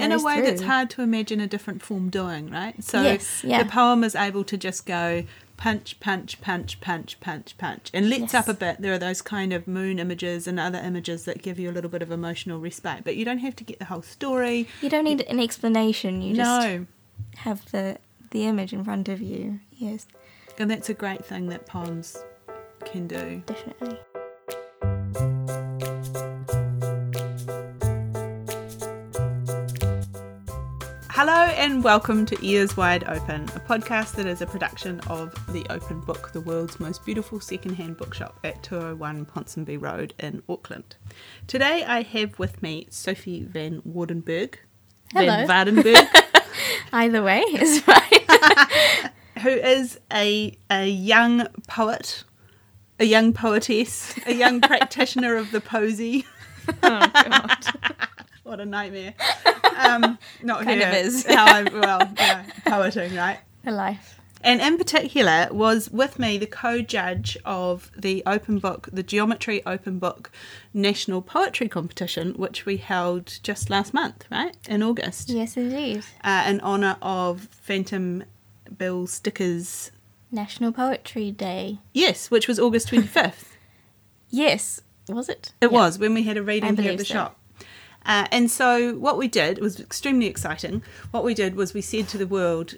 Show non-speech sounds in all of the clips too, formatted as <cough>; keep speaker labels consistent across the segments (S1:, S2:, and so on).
S1: in a way that's hard to imagine a different form doing, right? So
S2: Yes, yeah.
S1: the poem is able to just go punch, punch, punch, punch, punch, punch, and lets
S2: Yes.
S1: up a bit. There are those kind of moon images and other images that give you a little bit of emotional respite, but you don't have to get the whole story.
S2: You don't need an explanation. You just
S1: no,
S2: have the the image in front of you. Yes,
S1: and that's a great thing that poems can do.
S2: definitely.
S1: And welcome to Ears Wide Open, a podcast that is a production of The Open Book, the world's most beautiful secondhand bookshop at 201 Ponsonby Road in Auckland. Today I have with me Sophie van Waardenberg.
S2: Hello.
S1: Van Waardenberg, <laughs>
S2: Either way is fine. <laughs>
S1: who is a, a young poet, a young poetess, a young <laughs> practitioner of the posy.
S2: oh god.
S1: What a nightmare. Um, <laughs> not
S2: Kind
S1: here.
S2: is.
S1: How I, well, yeah, poeting, right?
S2: The life.
S1: and in particular was with me the co-judge of the open book the geometry open book national poetry competition which we held just last month right in august
S2: Yes, indeed.
S1: uh, in honor of phantom bill stickers
S2: National Poetry Day.
S1: yes which was august 25th <laughs>
S2: Yes, was it?
S1: it
S2: Yeah.
S1: was when we had a reading here at the
S2: so.
S1: shop uh, and so what we did was extremely exciting what we did was we said to the world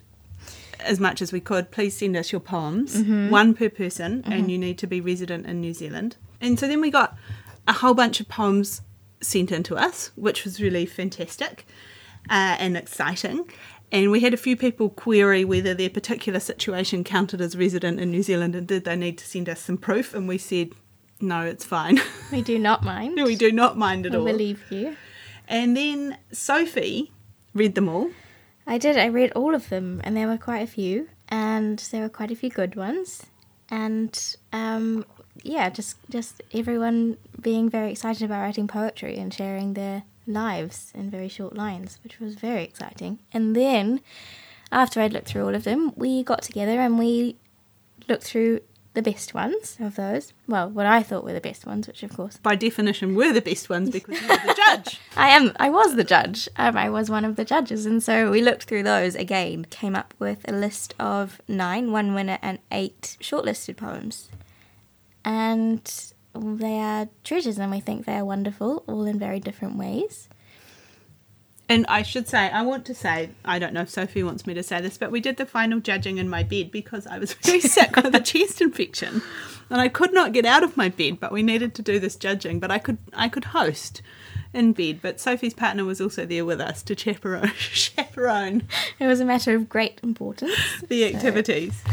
S1: as much as we could, please send us your poems,
S2: Mm-hmm.
S1: one per person, and you need to be resident in New Zealand. And so then we got a whole bunch of poems sent in to us, which was really fantastic uh, and exciting. And we had a few people query whether their particular situation counted as resident in New Zealand and did they need to send us some proof. And we said, no, it's fine.
S2: We do not mind.
S1: No, <laughs> we do not mind at
S2: I
S1: all.
S2: believe you.
S1: And then Sophie read them all.
S2: I did. I read all of them, and there were quite a few, and there were quite a few good ones, and um, yeah, just just everyone being very excited about writing poetry and sharing their lives in very short lines, which was very exciting. And then, after I'd looked through all of them, we got together and we looked through the best ones of those. Well, what I thought were the best ones, which of course
S1: By definition, were the best ones because you were the judge. <laughs>
S2: I am. I was the judge. Um, I was one of the judges, and so we looked through those again. Came up with a list of nine, one winner, and eight shortlisted poems, and they are treasures, and we think they are wonderful, all in very different ways.
S1: And I should say, I want to say, I don't know if Sophie wants me to say this, but we did the final judging in my bed because I was <laughs> very sick with a chest infection, and I could not get out of my bed. But we needed to do this judging, but I could, I could host in bed. But Sophie's partner was also there with us to chaperone, <laughs> chaperone
S2: It was a matter of great importance.
S1: the activities. So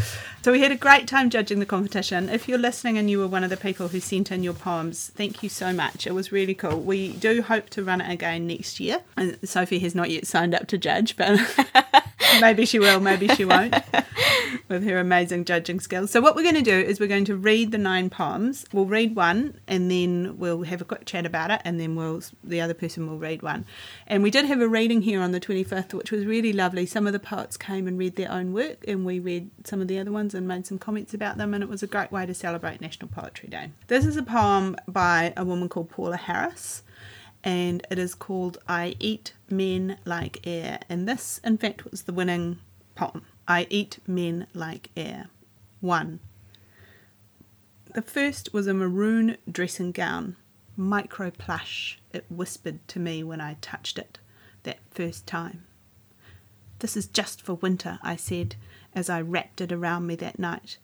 S1: we had a great time judging the competition. If you're listening and you were one of the people who sent in your poems, thank you so much. It was really cool. We do hope to run it again next year. And Sophie has not yet signed up to judge, but <laughs> maybe she will, maybe she won't, <laughs> with her amazing judging skills. So what we're going to do is we're going to read the nine poems. We'll read one, and then we'll have a quick chat about it, and then we'll the other person will read one. And we did have a reading here on the 25th, which was really lovely. Some of the poets came and read their own work, and we read some of the other ones and made some comments about them, and it was a great way to celebrate National Poetry Day. This is a poem by a woman called Paula Harris and it is called I Eat Men Like Air. And this, in fact, was the winning poem. I Eat Men Like Air. One. The first was a maroon dressing gown, micro plush, it whispered to me when I touched it that first time. This is just for winter, I said as I wrapped it around me that night.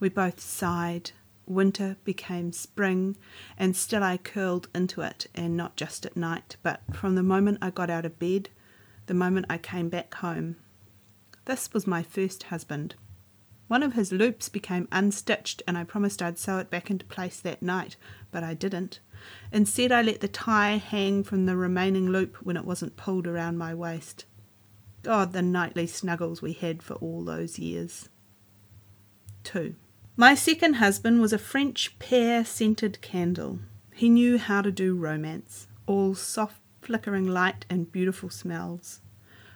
S1: We both sighed. Winter became spring, and still I curled into it, and not just at night, but from the moment I got out of bed, the moment I came back home. This was my first husband. One of his loops became unstitched, and I promised I'd sew it back into place that night, but I didn't. Instead, I let the tie hang from the remaining loop when it wasn't pulled around my waist. God, the nightly snuggles we had for all those years. 2. My second husband was a French pear scented candle. He knew how to do romance, all soft flickering light and beautiful smells.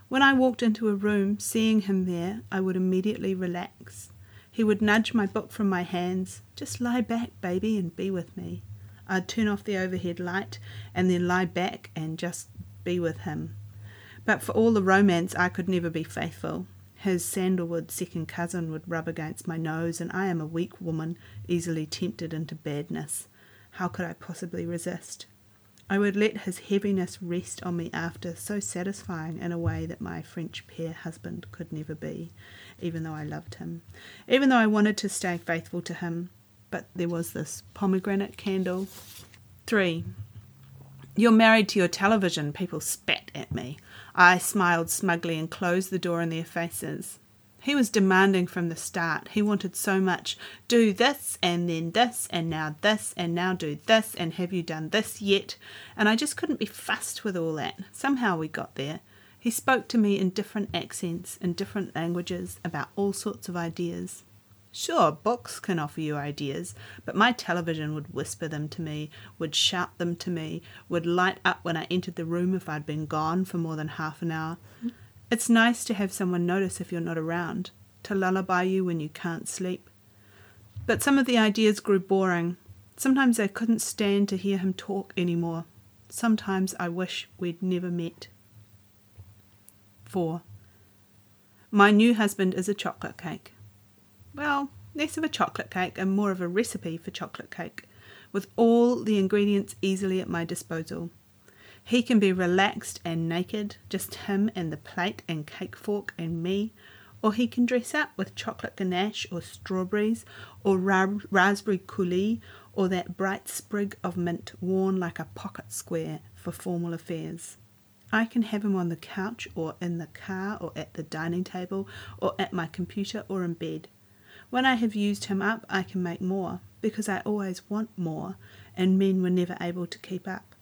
S1: When I walked into a room, seeing him there, I would immediately relax. He would nudge my book from my hands. Just lie back, baby, and be with me. I'd turn off the overhead light and then lie back and just be with him. But for all the romance, I could never be faithful. His sandalwood second cousin would rub against my nose, and I am a weak woman, easily tempted into badness. How could I possibly resist? I would let his heaviness rest on me after, so satisfying in a way that my French peer husband could never be, even though I loved him, even though I wanted to stay faithful to him. But there was this pomegranate candle. Three. You're married to your television, people spat at me. I smiled smugly and closed the door in their faces. He was demanding from the start. He wanted so much. Do this, and then this, and now this, and now do this, and have you done this yet? And I just couldn't be fussed with all that. Somehow we got there. He spoke to me in different accents, in different languages, about all sorts of ideas. Sure, books can offer you ideas, but my television would whisper them to me, would shout them to me, would light up when I entered the room if I'd been gone for more than half an hour. It's nice to have someone notice if you're not around, to lullaby you when you can't sleep. But some of the ideas grew boring. Sometimes I couldn't stand to hear him talk anymore. Sometimes I wish we'd never met. 4. My new husband is a chocolate cake. Well, less of a chocolate cake and more of a recipe for chocolate cake, with all the ingredients easily at my disposal. He can be relaxed and naked, just him and the plate and cake fork and me, or he can dress up with chocolate ganache or strawberries or ra- raspberry coulis or that bright sprig of mint worn like a pocket square for formal affairs. I can have him on the couch or in the car or at the dining table or at my computer or in bed. When I have used him up, I can make more because I always want more, and men were never able to keep up.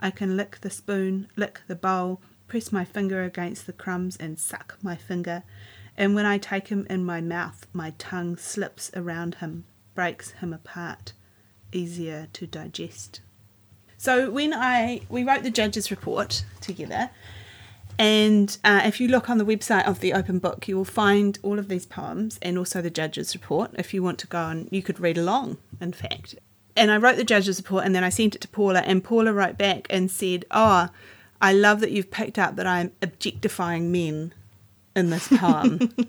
S1: I can lick the spoon, lick the bowl, press my finger against the crumbs and suck my finger. And when I take him in my mouth, my tongue slips around him, breaks him apart, easier to digest. So when I we wrote the judge's report together, and uh, if you look on the website of the Open Book, you will find all of these poems and also the judge's report. If you want to go and you could read along, in fact and I wrote the judge's report and then I sent it to Paula and Paula wrote back and said, "Oh, I love that you've picked up that I'm objectifying men in this poem." <laughs>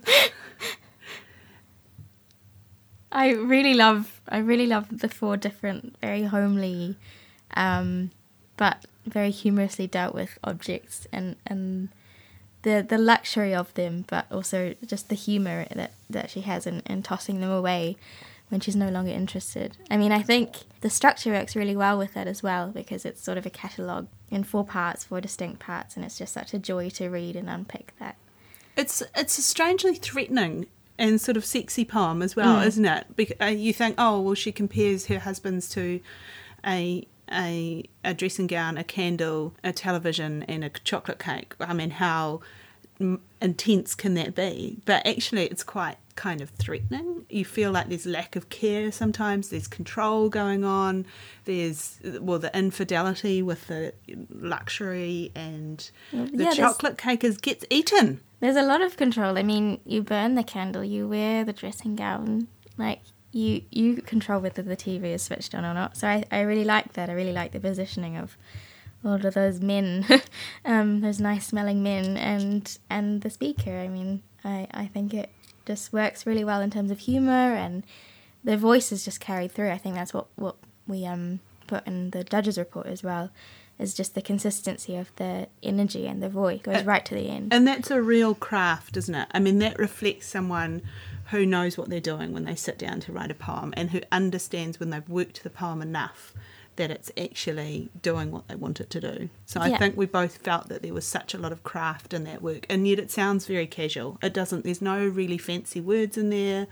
S2: I really love I really love the four different very homely um, but very humorously dealt with objects and and the the luxury of them but also just the humor that that she has in, in tossing them away when she's no longer interested. I mean, I think the structure works really well with that as well because it's sort of a catalogue in four parts, four distinct parts, and it's just such a joy to read and unpick that.
S1: It's it's a strangely threatening and sort of sexy poem as well, mm. isn't it? Because uh, you think, oh well, she compares her husbands to a a a dressing gown, a candle, a television, and a chocolate cake. I mean, how intense can that be? But actually, it's quite kind of threatening. You feel like there's lack of care sometimes, there's control going on, there's, well, the infidelity with the luxury, and the yeah, chocolate cake is, gets eaten.
S2: There's a lot of control. I mean, you burn the candle, you wear the dressing gown, like, you you control whether the TV is switched on or not. So I, I really like that. I really like the positioning of all of those men, <laughs> um, those nice smelling men, and and the speaker. I mean, I I think it just works really well in terms of humor and the voice is just carried through. I think that's what what we um put in the judge's report as well is just the consistency of the energy and the voice goes uh, right to the end.
S1: And that's a real craft, isn't it? I mean, that reflects someone who knows what they're doing when they sit down to write a poem and who understands when they've worked the poem enough that it's actually doing what they want it to do. So I think we both felt that there was such a lot of craft in that work, and yet it sounds very casual. It doesn't. There's no really fancy words in there.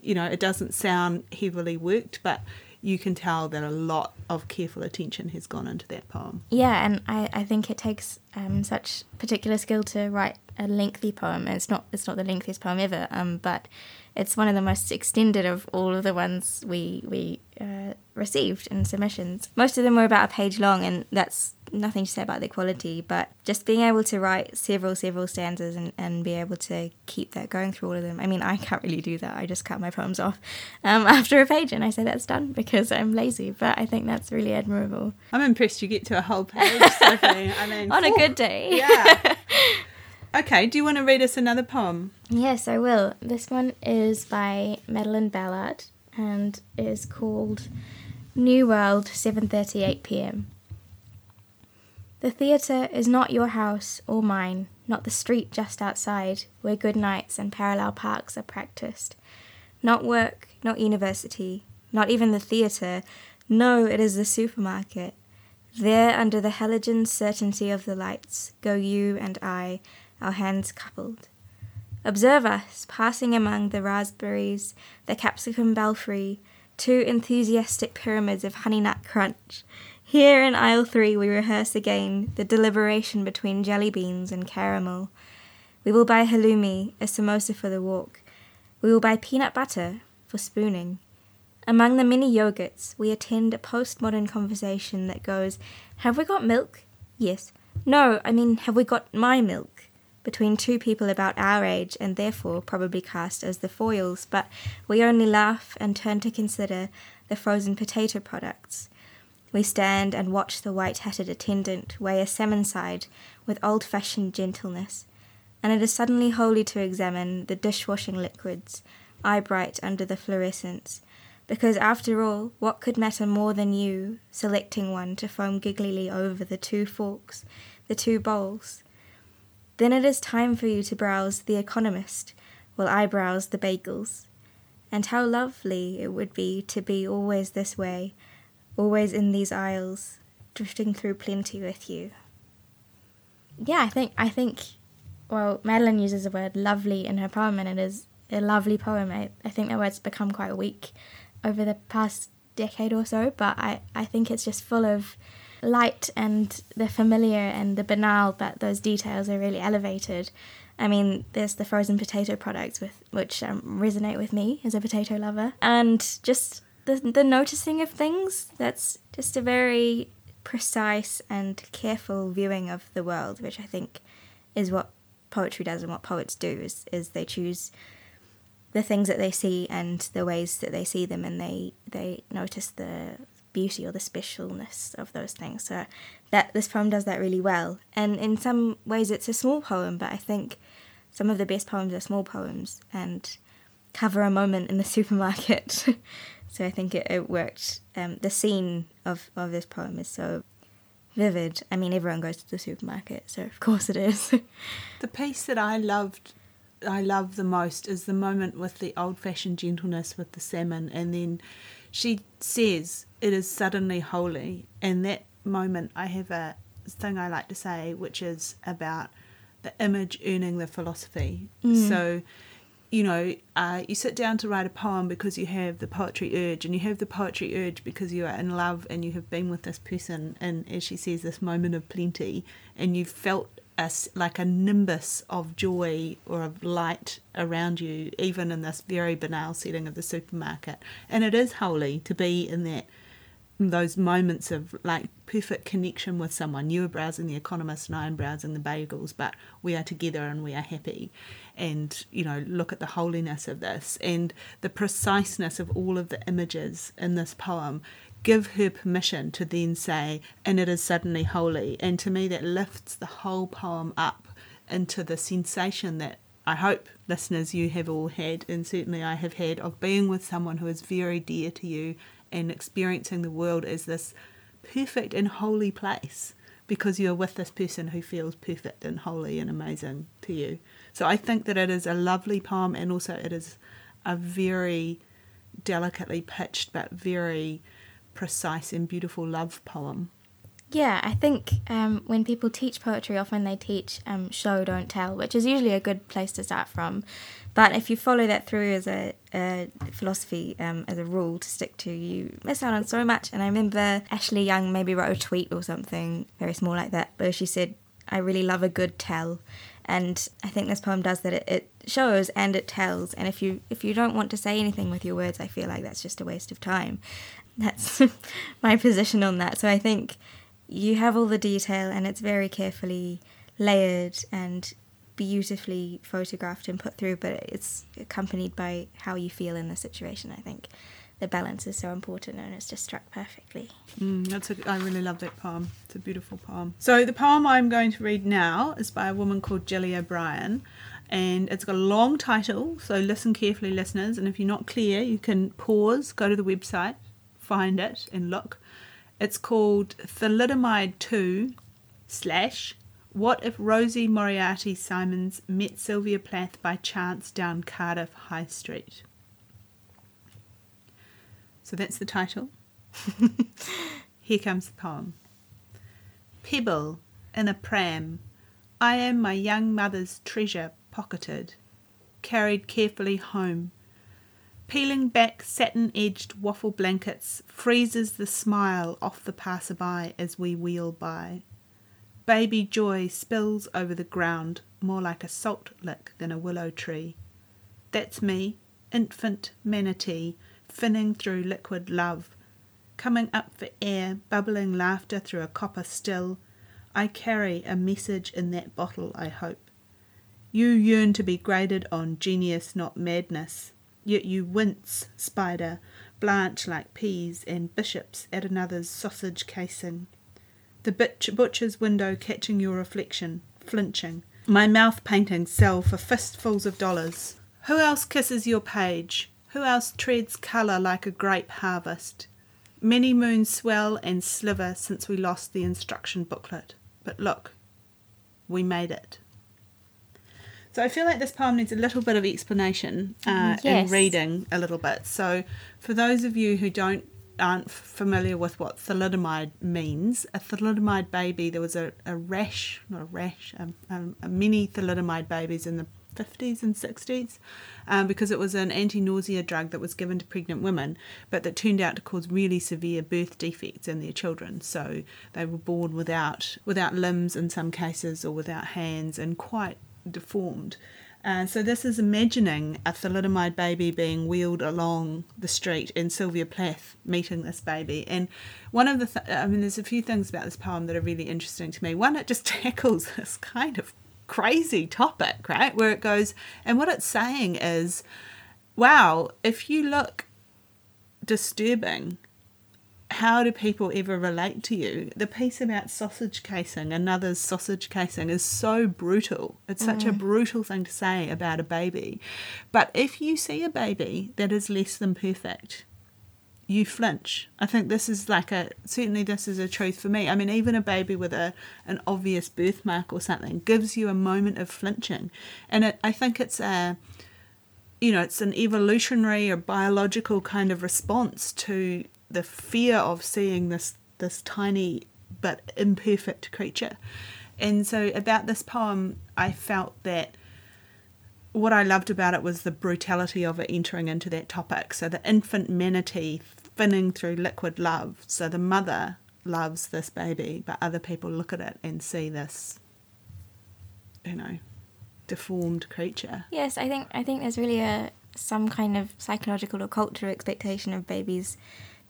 S1: You know, it doesn't sound heavily worked, but you can tell that a lot of careful attention has gone into that poem.
S2: Yeah, and I, I think it takes um, such particular skill to write a lengthy poem. It's not it's not the lengthiest poem ever, um, but it's one of the most extended of all of the ones we we uh, received in submissions. Most of them were about a page long, and that's nothing to say about the quality, but just being able to write several, several stanzas and, and be able to keep that going through all of them. I mean, I can't really do that. I just cut my poems off um, <laughs> after a page and I say that's done because I'm lazy, but I think that's really admirable.
S1: I'm impressed you get to a whole page, Sophie. I <laughs> mean,
S2: on a good day.
S1: Yeah. <laughs> Okay, do you want to read us another poem?
S3: Yes, I will. This one is by Madeline Ballard and is called New World, 7:38 p.m. The theatre is not your house or mine, not the street just outside where good nights and parallel parks are practiced. Not work, not university, not even the theatre. No, it is the supermarket. There, under the halogen certainty of the lights, go you and I, our hands coupled. Observe us, passing among the raspberries, the capsicum belfry, two enthusiastic pyramids of honey nut crunch. Here in aisle three, we rehearse again the deliberation between jelly beans and caramel. We will buy halloumi, a samosa for the walk. We will buy peanut butter for spooning. Among the many yogurts, we attend a postmodern conversation that goes, Have we got milk? Yes. No, I mean, have we got my milk? Between two people about our age and therefore probably cast as the foils, but we only laugh and turn to consider the frozen potato products. We stand and watch the white hatted attendant weigh a salmon side with old fashioned gentleness, and it is suddenly holy to examine the dishwashing liquids, eye bright under the fluorescence, because after all, what could matter more than you selecting one to foam gigglily over the two forks, the two bowls? Then it is time for you to browse The Economist, while I browse the bagels. And how lovely it would be to be always this way, always in these aisles, drifting through plenty with you. Yeah, I think I think well, Madeline uses the word lovely in her poem and it is a lovely poem. I, I think that word's become quite weak over the past decade or so, but I, I think it's just full of light and the familiar and the banal, but those details are really elevated. I mean, there's the frozen potato products with which um, resonate with me as a potato lover, and just the the noticing of things. That's just a very precise and careful viewing of the world, which I think is what poetry does and what poets do is is they choose the things that they see and the ways that they see them and they they notice the beauty or the specialness of those things. So that this poem does that really well. And in some ways it's a small poem, but I think some of the best poems are small poems and cover a moment in the <laughs> supermarket. So I think it, it worked. Um, the scene of, of this poem is so vivid. I mean, everyone goes to the supermarket, so of course it is. <laughs>
S1: the piece that I loved, I love the most, is the moment with the old-fashioned gentleness with the salmon, and then she says it is suddenly holy. And that moment, I have a thing I like to say, which is about the image earning the philosophy. Mm. So, you know, uh, you sit down to write a poem because you have the poetry urge, and you have the poetry urge because you are in love and you have been with this person, and as she says, this moment of plenty, and you've felt a, like a nimbus of joy or of light around you, even in this very banal setting of the supermarket. And it is holy to be in that those moments of like perfect connection with someone. You are browsing the Economist and I am browsing the bagels, but we are together and we are happy. And you know, look at the holiness of this and the preciseness of all of the images in this poem give her permission to then say, and it is suddenly holy. And to me, that lifts the whole poem up into the sensation that I hope listeners you have all had, and certainly I have had, of being with someone who is very dear to you and experiencing the world as this perfect and holy place because you're with this person who feels perfect and holy and amazing to you. So I think that it is a lovely poem and also it is a very delicately pitched but very precise and beautiful love poem.
S3: Yeah, I think um, when people teach poetry, often they teach um, show, don't tell, which is usually a good place to start from. But if you follow that through as a, a philosophy, um, as a rule to stick to, you miss out on so much. And I remember Ashleigh Young maybe wrote a tweet or something very small like that, where she said, I really love a good tell. And I think this poem does that. It, it shows and it tells. And if you if you don't want to say anything with your words, I feel like that's just a waste of time. <laughs> That's <laughs> my position on that. So I think you have all the detail and it's very carefully layered and beautifully photographed and put through, but it's accompanied by how you feel in the situation, I think.
S2: the balance is so important and it's just struck perfectly.
S1: Mm, that's a, I really love that poem. It's a beautiful poem. So the poem I'm going to read now is by a woman called Gilly O'Brien, and it's got a long title. So listen carefully, listeners. And if you're not clear, you can pause, go to the website, find it, and look. It's called Thalidomide Two slash What if Rosie Moriarty Simmonds met Sylvia Plath by chance down Cardiff High Street? So that's the title. <laughs> Here comes the poem. Pebble in a pram, I am my young mother's treasure pocketed, carried carefully home. Peeling back satin edged waffle blankets freezes the smile off the passerby as we wheel by. Baby joy spills over the ground more like a salt lick than a willow tree. That's me, infant manatee finning through liquid love, coming up for air, bubbling laughter through a copper still. I carry a message in that bottle, I hope. You yearn to be graded on genius, not madness, yet you wince, spider, blanch like peas and bishops at another's sausage casing. The bitch, butcher's window catching your reflection, flinching. My mouth paintings sell for fistfuls of dollars. Who else kisses your page? Who else treads colour like a grape harvest? Many moons swell and sliver since we lost the instruction booklet. But look, we made it. So I feel like this poem needs a little bit of explanation uh,
S2: Yes.
S1: and reading a little bit. So for those of you who don't aren't familiar with what thalidomide means, a thalidomide baby, there was a, a rash, not a rash, um, um, many thalidomide babies in the 50s and 60s um, because it was an anti-nausea drug that was given to pregnant women but that turned out to cause really severe birth defects in their children. So they were born without without limbs in some cases or without hands and quite deformed uh, so this is imagining a thalidomide baby being wheeled along the street and Sylvia Plath meeting this baby. And one of the, th- I mean, there's a few things about this poem that are really interesting to me. One, it just <laughs> tackles this kind of crazy topic, right? Where it goes, and what it's saying is, wow, if you look disturbing, how do people ever relate to you? The piece about sausage casing, another's sausage casing, is so brutal. It's such a mm. brutal thing to say about a baby. But if you see a baby that is less than perfect, you flinch. I think this is like a certainly this is a truth for me. I mean, even a baby with a an obvious birthmark or something gives you a moment of flinching, and it, I think it's a you know it's an evolutionary or biological kind of response to the fear of seeing this this tiny but imperfect creature. And so about this poem, I felt that what I loved about it was the brutality of it entering into that topic. So the infant manatee finning through liquid love. So the mother loves this baby, but other people look at it and see this, you know, deformed creature.
S2: Yes, I think I think there's really a some kind of psychological or cultural expectation of babies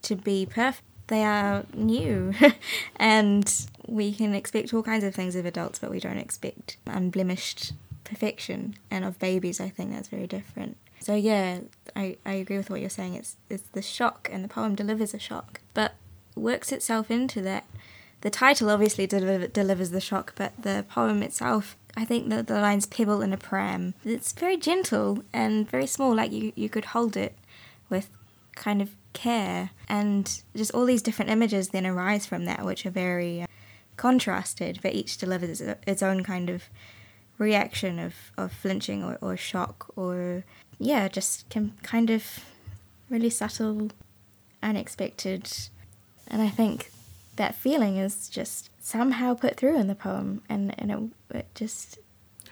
S2: to be perfect. They are new, <laughs> and we can expect all kinds of things of adults, but we don't expect unblemished perfection. And of babies, I think that's very different. So yeah, I, I agree with what you're saying. It's it's the shock, and the poem delivers a shock, but works itself into that. The title obviously deliver, delivers the shock, but the poem itself, I think that the lines "pebble in a pram." It's very gentle and very small, like you you could hold it with kind of care, and just all these different images then arise from that, which are very uh, contrasted, but each delivers its own kind of reaction of, of flinching or, or shock or yeah just can kind of really subtle unexpected and i think that feeling is just somehow put through in the poem and, and it, it just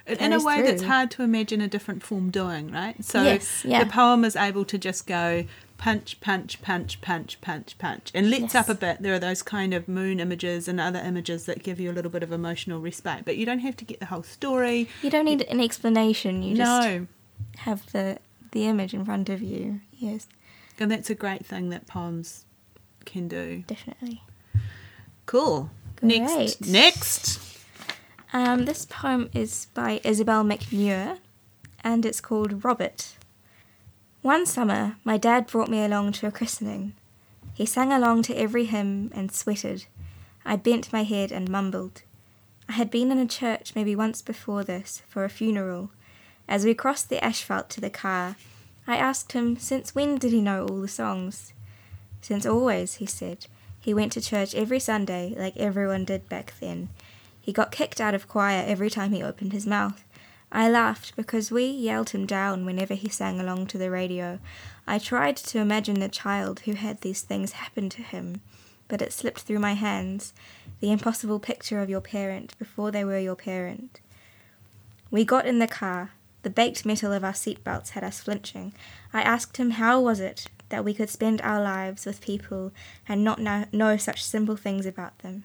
S1: in a way that's
S2: through.
S1: hard to imagine a different form doing, right? So
S2: Yes, yeah.
S1: the poem is able to just go punch, punch, punch, punch, punch, punch, and lets
S2: Yes.
S1: up a bit. There are those kind of moon images and other images that give you a little bit of emotional respite, but you don't have to get the whole story.
S2: you don't need an explanation you just have the the image in front of you yes
S1: and that's a great thing that poems can do.
S2: definitely
S1: Cool. Next,
S2: Great.
S1: next.
S2: Um, this poem is by Isabel McNure and it's called Robert.
S3: One summer, my dad brought me along to a christening. He sang along to every hymn and sweated. I bent my head and mumbled. I had been in a church maybe once before this for a funeral. As we crossed the asphalt to the car, I asked him since when did he know all the songs. Since always, he said. He went to church every Sunday, like everyone did back then. He got kicked out of choir every time he opened his mouth. I laughed because we yelled him down whenever he sang along to the radio. I tried to imagine the child who had these things happen to him, but it slipped through my hands the impossible picture of your parent before they were your parent. We got in the car. The baked metal of our seatbelts had us flinching. I asked him how was it that we could spend our lives with people and not know, such simple things about them.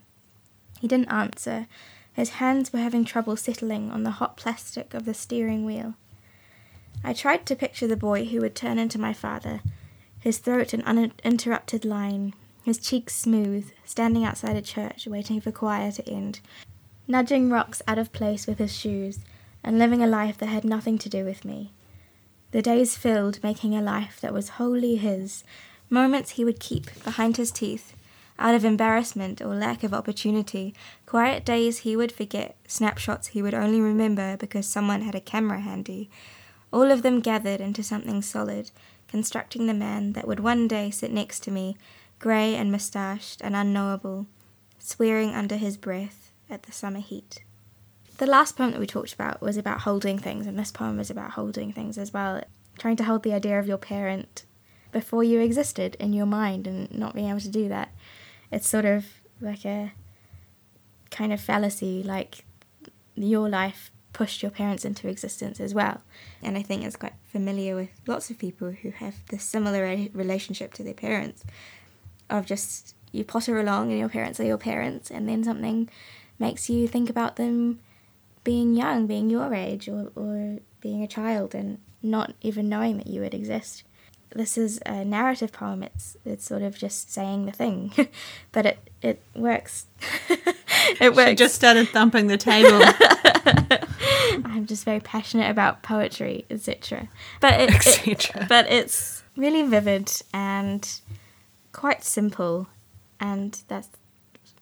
S3: He didn't answer. His hands were having trouble settling on the hot plastic of the steering wheel. I tried to picture the boy who would turn into my father, his throat an uninterrupted line, his cheeks smooth, standing outside a church waiting for choir to end, nudging rocks out of place with his shoes, and living a life that had nothing to do with me. The days filled making a life that was wholly his, moments he would keep behind his teeth, out of embarrassment or lack of opportunity, quiet days he would forget, snapshots he would only remember because someone had a camera handy. All of them gathered into something solid, constructing the man that would one day sit next to me, grey and moustached and unknowable, swearing under his breath at the summer heat. The last poem that we talked about was about holding things, and this poem is about holding things as well. Trying to hold the idea of your parent before you existed in your mind and not being able to do that it's sort of like a kind of fallacy, like your life pushed your parents into existence as well. And I think it's quite familiar with lots of people who have this similar relationship to their parents of just you potter along and your parents are your parents, and then something makes you think about them being young, being your age, or, or being a child, and not even knowing that you would exist this is a narrative poem. It's it's sort of just saying the thing, <laughs> but it it works. <laughs>
S1: it works. She just started thumping the table. <laughs>
S3: I'm just very passionate about poetry, etc. But it, it, but it's really vivid and quite simple, and that's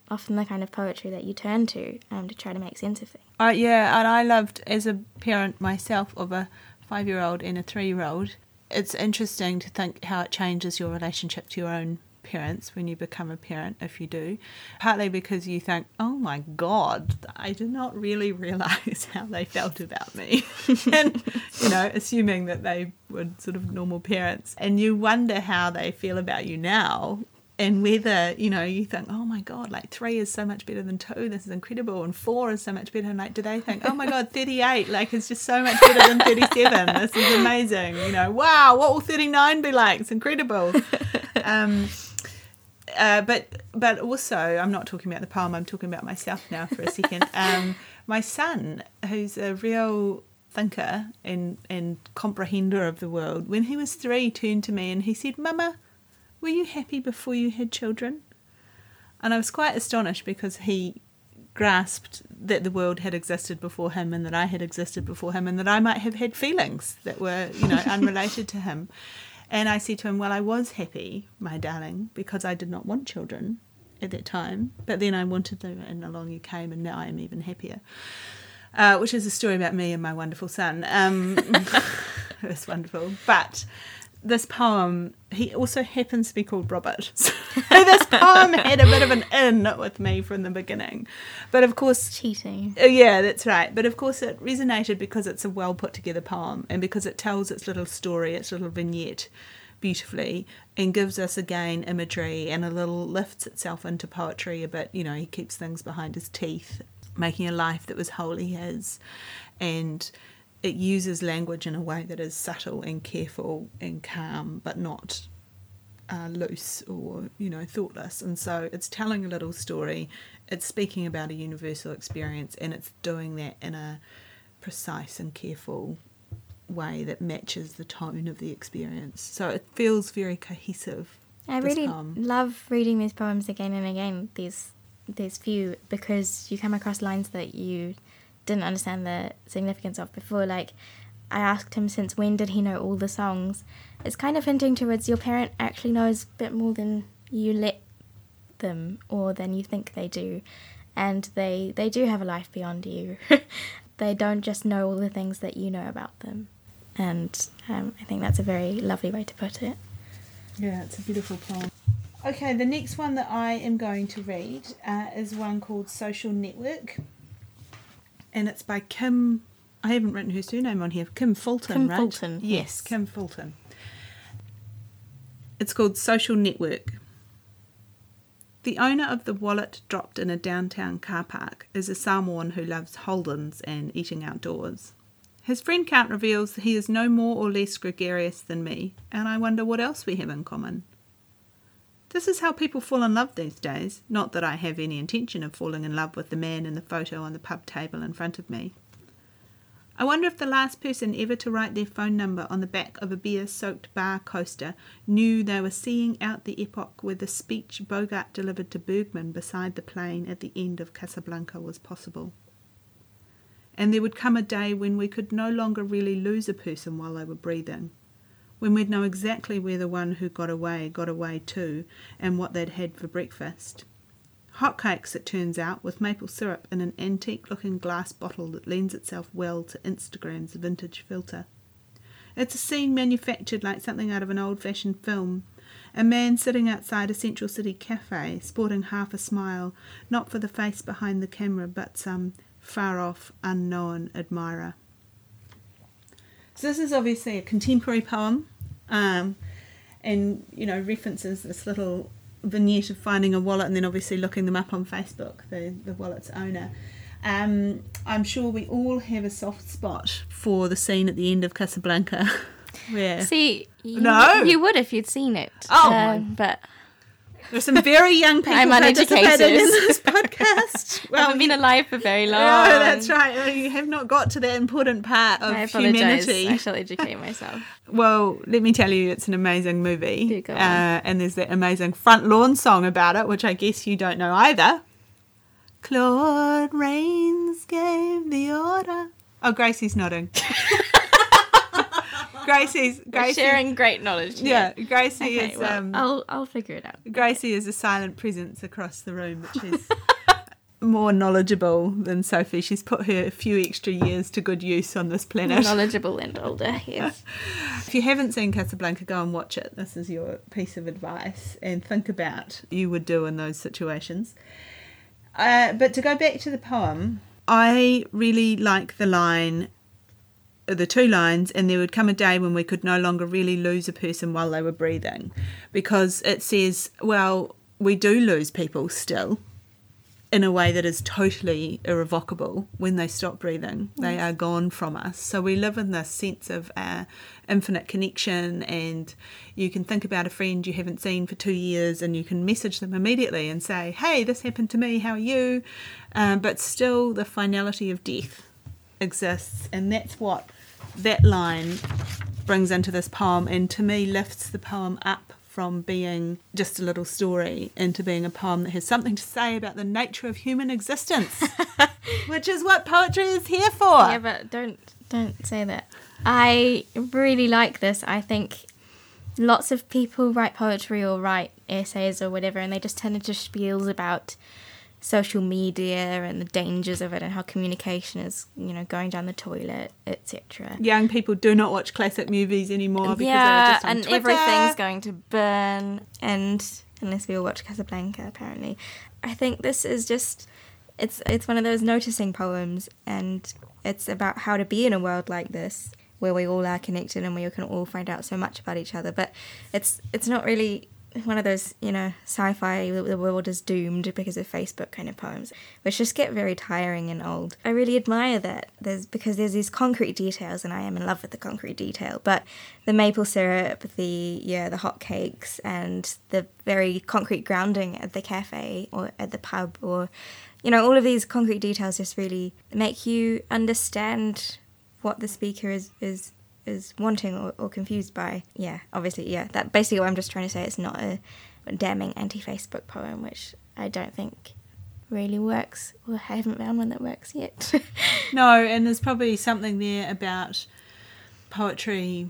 S3: often the kind of poetry that you turn to um, to try to make sense of things.
S1: Uh, yeah, and I loved as a parent myself of a five-year-old and a three-year-old it's interesting to think how it changes your relationship to your own parents when you become a parent, if you do. Partly because you think, oh my God, I did not really <laughs> realize how they felt about me. <laughs> and, you know, assuming that they were sort of normal parents. And you wonder how they feel about you now and whether you know you think oh my god like three is so much better than two. This is incredible. And four is so much better. And like do they think oh my god <laughs> 38 like it's just so much better than 37 this is amazing. You know wow what will 39 be like? It's incredible. Um, uh, but but also I'm not talking about the poem I'm talking about myself now for a second. Um, my son who's a real thinker and and comprehender of the world when he was three turned to me and he said mama were you happy before you had children? And I was quite astonished because he grasped that the world had existed before him and that I had existed before him and that I might have had feelings that were, you know, <laughs> unrelated to him. And I said to him, Well, I was happy, my darling, because I did not want children at that time. But then I wanted them, and along you came, and now I am even happier. Uh, which is a story about me and my wonderful son. Um, <laughs> was wonderful. But this poem, he also happens to be called Robert. <laughs> So <laughs> this poem had a bit of an in with me from the beginning. But of course.
S3: Cheating.
S1: Uh, yeah, that's right. But of course, it resonated because it's a well put together poem and because it tells its little story, its little vignette beautifully and gives us again imagery and a little lifts itself into poetry a bit. You know, he keeps things behind his teeth, making a life that was wholly his. And it uses language in a way that is subtle and careful and calm, but not uh, loose or you know thoughtless. And so it's telling a little story. It's speaking about a universal experience, and it's doing that in a precise and careful way that matches the tone of the experience. So it feels very cohesive.
S3: I really poem. love reading these poems again and again. These these few because you come across lines that you didn't understand the significance of before. Like,
S2: I asked him since when did he know all the songs. It's kind of hinting towards your parent actually knows a bit more than you let them or than you think they do. And they, they do have a life beyond you. <laughs> they don't just know all the things that you know about them. And um, I think that's a very lovely way to put it.
S1: Yeah, it's a beautiful poem. Okay, the next one that I am going to read uh, is one called Social Network. And it's by Kim. I haven't written her surname on here. Kim Fulton,
S2: Kim
S1: right?
S2: Fulton,
S1: Yes,
S2: yes.
S1: Kim Fulton. It's called Social Network. The owner of the wallet dropped in a downtown car park is a Samoan who loves Holdens and eating outdoors. His friend count reveals he is no more or less gregarious than me, and I wonder what else we have in common. This is how people fall in love these days, not that I have any intention of falling in love with the man in the photo on the pub table in front of me. I wonder if the last person ever to write their phone number on the back of a beer soaked bar coaster knew they were seeing out the epoch where the speech Bogart delivered to Bergman beside the plane at the end of Casablanca was possible. And there would come a day when we could no longer really lose a person while they were breathing, when we'd know exactly where the one who got away got away to and what they'd had for breakfast. Hotcakes, it turns out, with maple syrup in an antique looking glass bottle that lends itself well to Instagram's vintage filter. It's a scene manufactured like something out of an old fashioned film. A man sitting outside a Central City cafe, sporting half a smile, not for the face behind the camera, but some far off, unknown admirer. So, this is obviously a contemporary poem, um, and you know, references this little vignette of finding a wallet and then obviously looking them up on Facebook, the, the wallet's owner. Um, I'm sure we all have a soft spot for the scene at the end of Casablanca. <laughs> Where
S2: See, you,
S1: No.
S2: you would if you'd seen it.
S1: Oh, my-
S2: but
S1: there's some very young people
S2: I'm
S1: participating in this podcast.
S2: Well, <laughs> I haven't been alive for very <laughs> long.
S1: Oh, that's right. You have not got to that important part of
S2: I
S1: humanity.
S2: I shall educate myself. <laughs>
S1: Well, let me tell you, it's an amazing movie.
S2: Do go on.
S1: uh, and there's that amazing front lawn song about it, which I guess you don't know either. Claude Rains gave the order. Oh, Gracie's nodding. Gracie's
S2: We're
S1: Gracie.
S2: sharing great knowledge.
S1: Yeah, Gracie
S2: Okay,
S1: is
S2: well,
S1: um,
S2: I'll I'll figure it out.
S1: Gracie is a silent presence across the room, which is <laughs> more knowledgeable than Sophie. She's put her a few extra years to good use on this planet.
S2: Knowledgeable and older. Yes. <laughs>
S1: If you haven't seen Casablanca, go and watch it. This is your piece of advice, and think about you would do in those situations. Uh, but to go back to the poem, I really like the line, the two lines, and there would come a day when we could no longer really lose a person while they were breathing, because it says, well, we do lose people still in a way that is totally irrevocable when they stop breathing. They are gone from us. So we live in this sense of uh, infinite connection, and you can think about a friend you haven't seen for two years and you can message them immediately and say, Hey, this happened to me, how are you? Um, but still, the finality of death exists, and that's what that line brings into this poem, and to me, lifts the poem up from being just a little story into being a poem that has something to say about the nature of human existence, <laughs> which is what poetry is here for.
S2: Yeah, but don't don't say that. I really like this. I think lots of people write poetry or write essays or whatever, and they just turn into spiels about social media and the dangers of it and how communication is, you know, going down the toilet, etc.
S1: Young people do not watch classic movies anymore because
S2: Yeah, and
S1: Twitter.
S2: everything's going to burn. And unless we all watch Casablanca, apparently, I think this is just it's it's one of those noticing poems, and it's about how to be in a world like this where we all are connected and we can all find out so much about each other. But it's it's not really one of those you know sci-fi the world is doomed because of facebook kind of poems which just get very tiring and old. I really admire that. There's because there's these concrete details and i am in love with the concrete detail but the maple syrup the yeah the hot cakes and the very concrete grounding at the cafe or at the pub or you know all of these concrete details just really make you understand what the speaker is is is wanting or, or confused by. Yeah, obviously, yeah. That basically what I'm just trying to say. It's not a, damning anti-Facebook poem, which I don't think really works. Or I haven't found one that works yet. <laughs>
S1: No, and there's probably something there about poetry,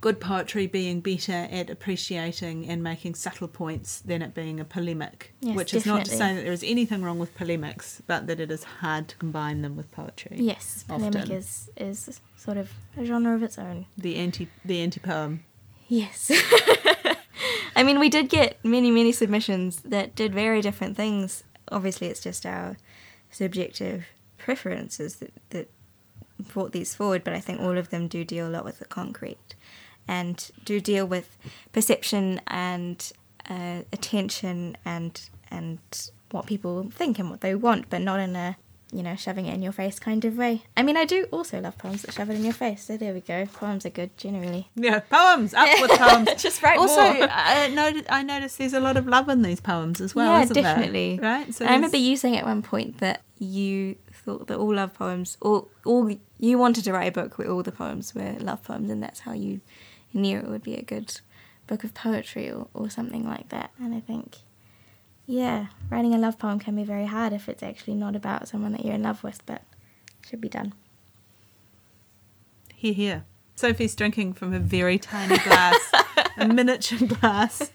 S1: good poetry being better at appreciating and making subtle points than it being a polemic.
S2: Yes,
S1: which is not to say that there is anything wrong with polemics, but that it is hard to combine them with poetry.
S2: Yes, polemic
S1: Often.
S2: is is sort of a genre of its own.
S1: The anti the anti poem.
S3: Yes. <laughs> I mean, we did get many, many submissions that did very different things. Obviously, it's just our subjective preferences that, that brought these forward, but I think all of them do deal a lot with the concrete and do deal with perception and uh, attention and and
S2: What people think and what they want, but not in a you know shoving it in your face kind of way. I mean, I do also love poems that shove it in your face. So there we go. Poems are good generally.
S1: Yeah, poems up with <laughs> poems.
S3: just write
S1: also,
S3: more.
S1: I noticed, I noticed there's a lot of love in these poems as well.
S3: yeah,
S1: isn't there?
S3: definitely.
S1: Right. So
S3: I remember you saying at one point that you thought that all love poems, all all you wanted to write a book where all the poems were love poems, and that's how you knew it would be a good book of poetry or, or something like that.
S2: And I think, yeah, writing a love poem can be very hard if it's actually not about someone that you're in love with, but it should be done.
S1: Here, here. Sophie's drinking from a very tiny glass, a <laughs> miniature glass.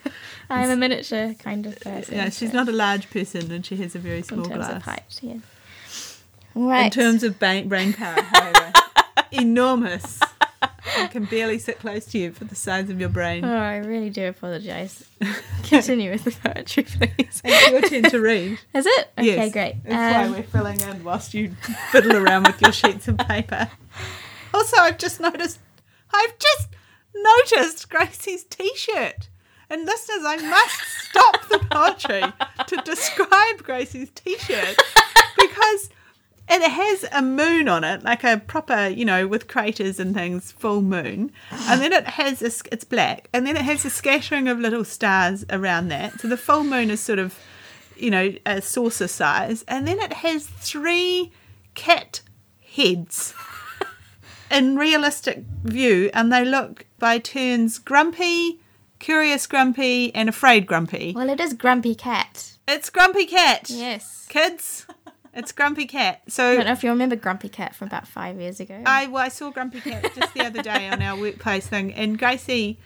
S2: I'm a miniature kind of person.
S1: Yeah, she's not a large person and she has a very small in
S2: terms
S1: glass.
S2: of height. Yeah. Right.
S1: In terms of brain power, however, <laughs> enormous. I can barely sit close to you for the size of your brain.
S2: Oh, I really do apologise. <laughs> Continue with the poetry, please.
S1: It's your turn to read.
S2: Is it? Okay,
S1: yes,
S2: great.
S1: That's
S2: Um,
S1: why we're filling in whilst you fiddle around with your sheets of paper. <laughs> Also, I've just noticed, I've just noticed Gracie's t-shirt. And listeners, I must stop the poetry to describe Gracie's t-shirt <laughs> because it has a moon on it, like a proper, you know, with craters and things, full moon. And then it has a, s- it's black, and then it has a scattering of little stars around that. So the full moon is sort of, you know, a saucer size, and then it has three cat heads <laughs> in realistic view, and they look by turns grumpy, curious grumpy, and afraid grumpy.
S2: well, it is Grumpy Cat.
S1: It's Grumpy Cat.
S2: Yes.
S1: Kids, it's Grumpy Cat. So I
S2: don't know if you remember Grumpy Cat from about five years ago.
S1: I, well, I saw Grumpy Cat just the other day on our workplace thing, and Gracie,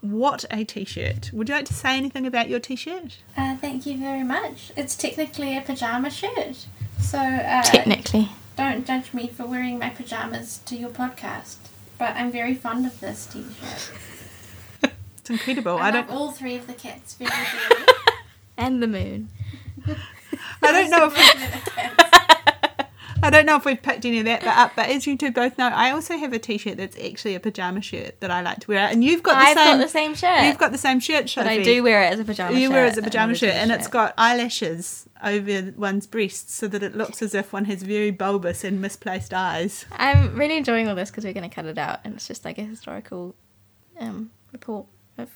S1: what a t-shirt! Would you like to say anything about your t-shirt?
S4: Uh, thank you very much. It's technically a pajama shirt. So uh,
S2: Technically.
S4: don't judge me for wearing my pajamas to your podcast. But I'm very fond of this t-shirt.
S1: It's incredible.
S4: I,
S1: I don't,
S4: all three of the cats very <laughs> dearly.
S2: And the moon.
S1: I don't know if <laughs> I don't know if we've picked any of that up, but as you two both know, I also have a t-shirt that's actually a pajama shirt that I like to wear, and you've got the
S2: I've
S1: same.
S2: got the same shirt.
S1: You've got the same shirt,
S3: But I do wear it as a pajama
S1: You
S3: shirt.
S1: wear it as a pajama shirt, and it's got eyelashes over one's breasts, so that it looks as if one has very bulbous and misplaced eyes.
S2: I'm really enjoying all this because we're going to cut it out, and it's just like a historical um, report of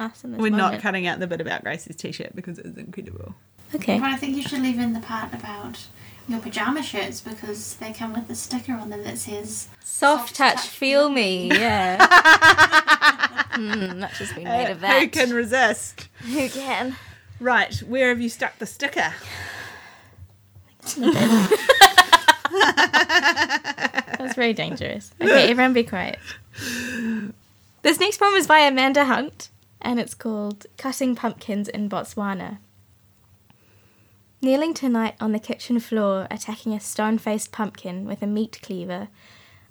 S2: us in this
S1: We're
S2: moment.
S1: not cutting out the bit about Gracie's t-shirt because it is incredible.
S2: Okay.
S4: But I think you should leave in the part about your pajama shirts because they come with a sticker on them that says
S3: Soft
S4: Soft
S3: touch,
S4: touch,
S3: feel me. Yeah. <laughs>
S2: Hmm, much has been made
S1: Uh,
S2: of that.
S1: Who can resist?
S2: Who can?
S1: Right, where have you stuck the sticker? <laughs>
S2: That's very dangerous. Okay, everyone be quiet. This next poem is by Amanda Hunt, and it's called Cutting Pumpkins in Botswana. Kneeling tonight on the kitchen floor, attacking a stone faced pumpkin with a meat cleaver,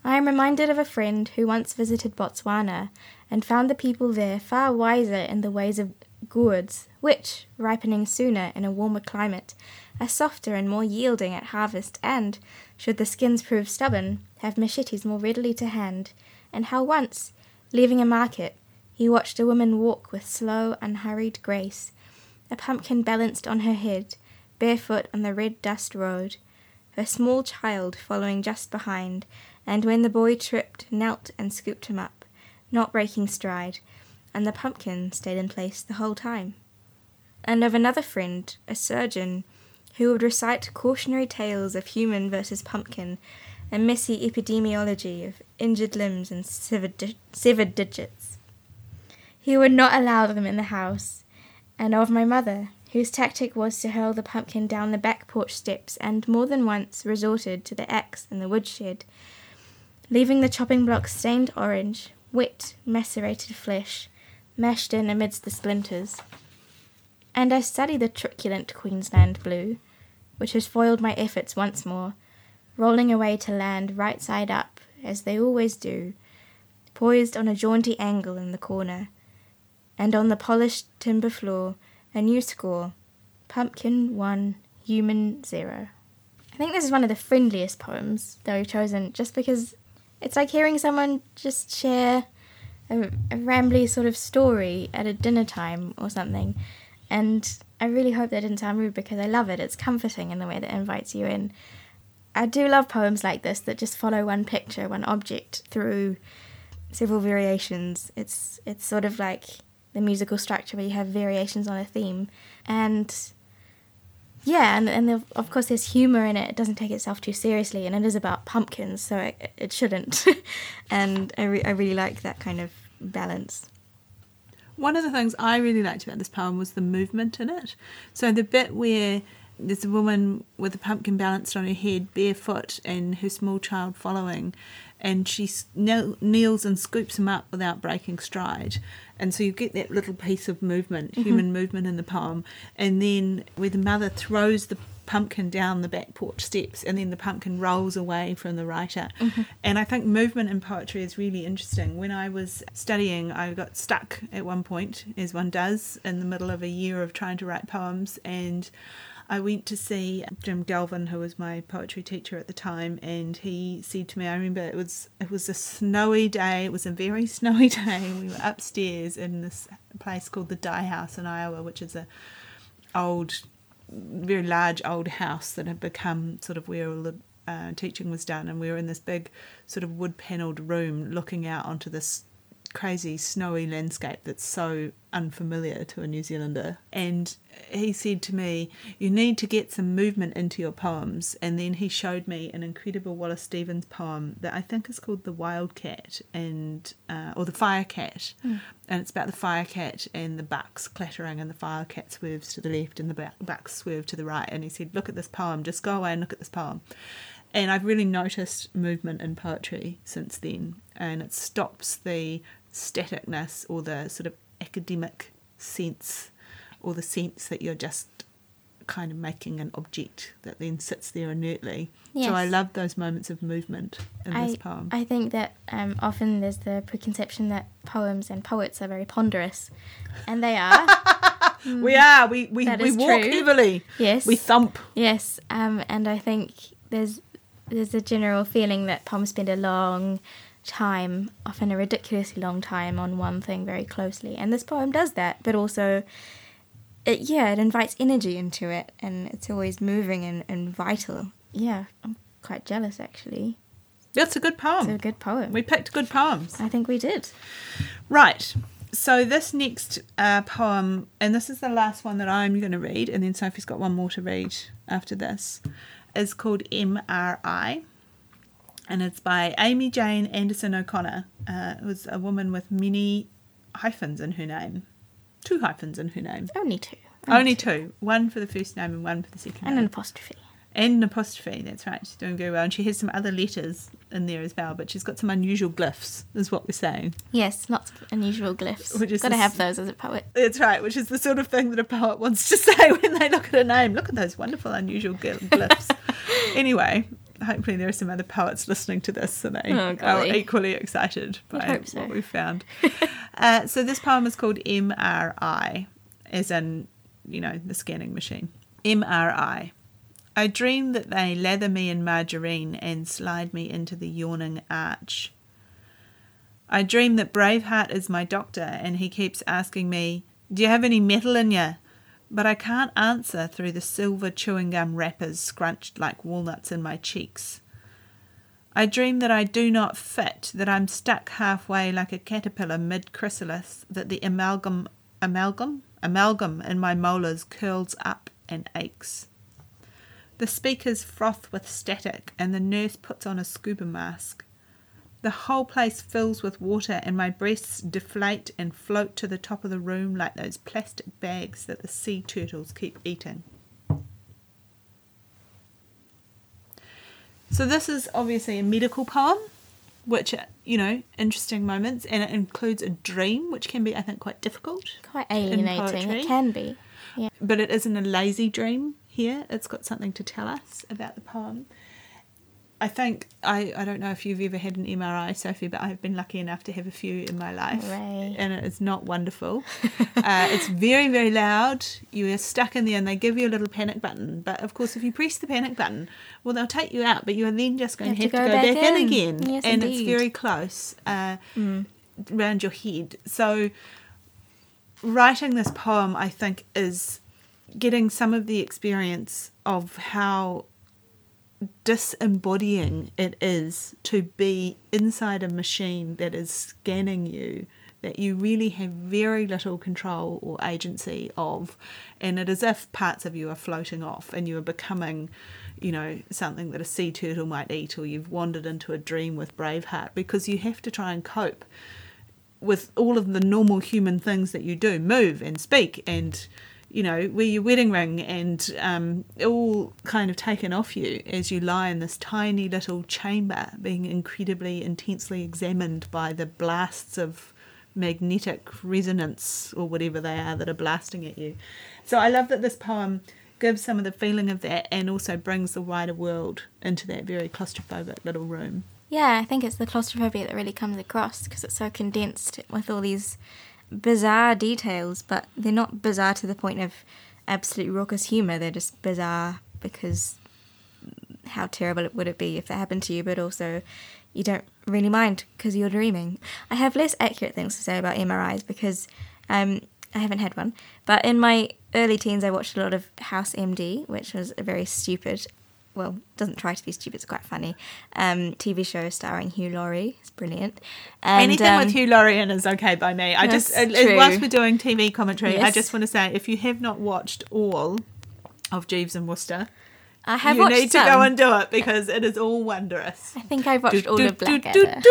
S2: I am reminded of a friend who once visited Botswana and found the people there far wiser in the ways of gourds, which, ripening sooner in a warmer climate, are softer and more yielding at harvest, and, should the skins prove stubborn, have machetes more readily to hand, and how once, leaving a market, he watched a woman walk with slow, unhurried grace, a pumpkin balanced on her head, barefoot on the red dust road, her small child following just behind, and when the boy tripped, knelt and scooped him up, not breaking stride, and the pumpkin stayed in place the whole time. And of another friend, a surgeon, who would recite cautionary tales of human versus pumpkin, a messy epidemiology of injured limbs and severed, di- severed digits. He would not allow them in the house, and of my mother, whose tactic was to hurl the pumpkin down the back porch steps and more than once resorted to the axe in the woodshed. leaving the chopping block stained orange, wet, macerated flesh, mashed in amidst the splinters. And I study the truculent Queensland blue, which has foiled my efforts once more, rolling away to land right side up, as they always do, poised on a jaunty angle in the corner, and on the polished timber floor, a new score Pumpkin 1, Human 0. I think this is one of the friendliest poems that we've chosen just because it's like hearing someone just share a, a rambly sort of story at a dinner time or something. And I really hope that didn't sound rude because I love it. It's comforting in the way that it invites you in. I do love poems like this that just follow one picture, one object through several variations. It's it's sort of like the musical structure where you have variations on a theme, and yeah, and and the, of course there's humor in it. It doesn't take itself too seriously, and it is about pumpkins, so it, it shouldn't. <laughs> and I re- I really like that kind of balance.
S1: One of the things I really liked about this poem was the movement in it. So the bit where there's a woman with a pumpkin balanced on her head, barefoot, and her small child following, and she kneels and scoops him up without breaking stride. And so you get that little piece of movement, mm-hmm. human movement in the poem. And then where the mother throws the pumpkin down the back porch steps, and then the pumpkin rolls away from the writer. Mm-hmm. And I think movement in poetry is really interesting. When I was studying, I got stuck at one point, as one does, in the middle of a year of trying to write poems. And I went to see Jim Galvin, who was my poetry teacher at the time, and he said to me, I remember it was it was a snowy day. It was a very <laughs> snowy day. We were upstairs in this place called the Dey House in Iowa, which is a old, very large old house that had become sort of where all the uh, teaching was done, and we were in this big sort of wood panelled room looking out onto this crazy snowy landscape that's so unfamiliar to a New Zealander. And he said to me, You need to get some movement into your poems. And then he showed me an incredible Wallace Stevens poem that I think is called The Wildcat and uh, or The Firecat. And it's about the firecat and the bucks clattering, and the firecat swerves to the left and the bu- bucks swerve to the right. And he said, Look at this poem, just go away and look at this poem. And I've really noticed movement in poetry since then, and it stops the staticness or the sort of academic sense or the sense that you're just kind of making an object that then sits there inertly. So I love those moments of movement in this poem.
S2: I think that um, often there's the preconception that poems and poets are very ponderous, and they are. <laughs>
S1: we are, we, we, we walk
S2: true.
S1: heavily,
S2: yes.
S1: we thump.
S2: Yes, um, and I think there's there's a general feeling that poems spend a long time, often a ridiculously long time, on one thing very closely, and this poem does that. But also, it, yeah, it invites energy into it, and it's always moving and, and vital. Yeah, I'm quite jealous actually.
S1: That's a good poem.
S2: It's a good poem.
S1: We picked good poems.
S2: I think we did.
S1: Right. So this next uh, poem, and this is the last one that I'm going to read, and then Sophie's got one more to read after this, is called MRI, and it's by Amy Jane Anderson O'Connor. Uh, it was a woman with many hyphens in her name, two hyphens in her name,
S2: Only two.
S1: only two, one for the first name and one for the second
S2: And
S1: name
S2: an apostrophe.
S1: and an apostrophe. That's right. She's doing very well, and she has some other letters in there as well. But she's got some unusual glyphs, is what we're saying.
S2: Yes, lots of unusual glyphs. <laughs>
S1: Which is
S2: Got to have those as a poet.
S1: That's right, which is the sort of thing that a poet wants to <laughs> say when they look at a name. Look at those wonderful, unusual glyphs. <laughs> anyway, hopefully there are some other poets listening to this, so they
S2: Oh,
S1: are equally excited by
S2: so.
S1: what we've found. <laughs> uh, so this poem is called MRI, as in, you know, the scanning machine. MRI. I dream that they lather me in margarine and slide me into the yawning arch. I dream that Braveheart is my doctor and he keeps asking me, Do you have any metal in you? But I can't answer through the silver chewing gum wrappers scrunched like walnuts in my cheeks. I dream that I do not fit, that I'm stuck halfway like a caterpillar mid chrysalis, that the amalgam, amalgam, amalgam in my molars curls up and aches. The speakers froth with static, and the nurse puts on a scuba mask. The whole place fills with water, and my breasts deflate and float to the top of the room like those plastic bags that the sea turtles keep eating. So, this is obviously a medical poem, which are, you know, interesting moments, and it includes a dream, which can be, I think, quite difficult.
S3: Quite alienating. It can be. Yeah.
S1: But it isn't a lazy dream here. It's got something to tell us about the poem. I think I, I don't know if you've ever had an MRI, Sophie, but I've been lucky enough to have a few in my life,
S3: Hooray.
S1: and it is not wonderful. <laughs> uh, it's very very loud. You are stuck in there, and they give you a little panic button. But of course, if you press the panic button, well, they'll take you out, but you are then just going to have, to go, back, in, again,
S3: Yes,
S1: and it's very close uh, around your head. So writing this poem, I think, is getting some of the experience of how disembodying it is to be inside a machine that is scanning you that you really have very little control or agency of. And it is if parts of you are floating off and you are becoming you know something that a sea turtle might eat or you've wandered into a dream with braveheart because you have to try and cope with all of the normal human things that you do move and speak and you know wear your wedding ring and um, all kind of taken off you as you lie in this tiny little chamber being incredibly intensely examined by the blasts of magnetic resonance or whatever they are that are blasting at you. So i love that this poem gives some of the feeling of that and also brings the wider world into that very claustrophobic little room.
S3: Yeah, I think it's the claustrophobia that really comes across because it's so condensed with all these bizarre details, but they're not bizarre to the point of absolute raucous humour. They're just bizarre because how terrible it would it be if that happened to you, but also you don't really mind because you're dreaming. I have less accurate things to say about MRIs because um, I haven't had one, but in my early teens, I watched a lot of House MD, which was a very stupid well, doesn't try to be stupid. It's quite funny. Um, TV show starring Hugh Laurie. It's brilliant. And,
S1: Anything
S3: um,
S1: with Hugh Laurie in is okay by me. I just,
S3: That's
S1: uh, whilst we're doing TV commentary, I just want to say if you have not watched all of Jeeves and Wooster,
S3: I have
S1: you
S3: watched
S1: need to go and do it because it is all wondrous.
S3: I think I've watched all
S1: Do,
S3: of
S1: do, do,
S3: Blackadder.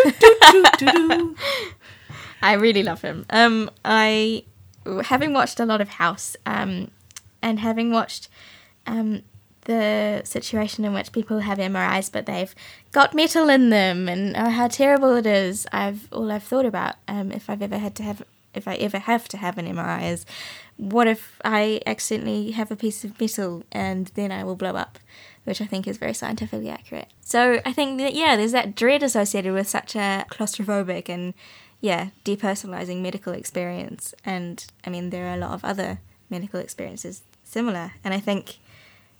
S1: do. <laughs>
S3: I really love him. Um, I, having watched a lot of House, um, and having watched, um, the situation in which people have MRIs, but they've got metal in them, and oh, how terrible it is. I've all I've thought about. Um, if I've ever had to have, if I ever have to have an MRI, is what if I accidentally have a piece of metal and then I will blow up, which I think is very scientifically accurate. So I think that yeah, there's that dread associated with such a claustrophobic and yeah, depersonalizing medical experience. And I mean, there are a lot of other medical experiences similar. And I think,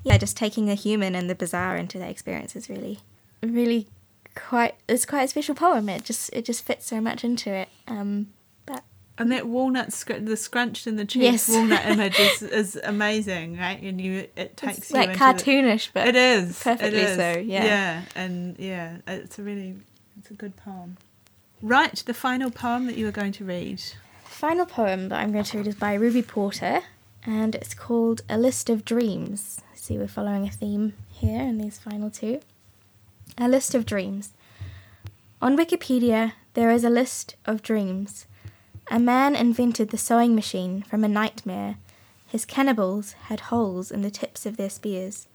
S3: yeah, just taking the human and the bizarre into that experience is really, really quite. It's quite a special poem. It just it just fits so much into it. Um, but
S1: And that walnut, scr- the scrunched in the cheek
S3: Yes.
S1: walnut image is, <laughs> is amazing, right? And you, it takes
S3: it's
S1: you
S3: like cartoonish,
S1: The,
S3: but
S1: it is
S3: perfectly
S1: it is.
S3: so, yeah.
S1: yeah, and yeah, it's a really, it's a good poem. Right, the final poem that you were going to read.
S3: The final poem that I'm going to read is by Ruby Porter, and it's called A List of Dreams. See, we're following a theme here in these final two. A List of Dreams. On Wikipedia, there is a list of dreams. A man invented the sewing machine from a nightmare. His cannibals had holes in the tips of their spears.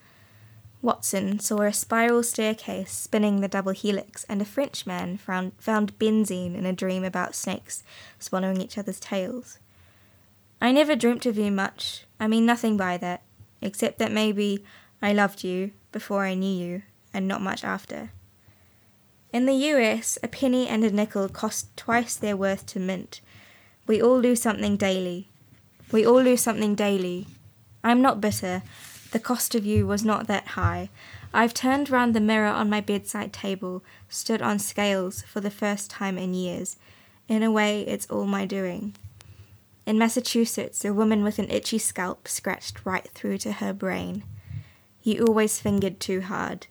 S3: Watson saw a spiral staircase spinning the double helix, and a Frenchman found, found benzene in a dream about snakes swallowing each other's tails. I never dreamt of you much. I mean nothing by that, except that maybe I loved you before I knew you, and not much after. In the US, a penny and a nickel cost twice their worth to mint. We all lose something daily. We all lose something daily. I'm not bitter. The cost of you was not that high. I've turned round the mirror on my bedside table, stood on scales for the first time in years. In a way, it's all my doing. In Massachusetts, a woman with an itchy scalp scratched right through to her brain. You always fingered too hard,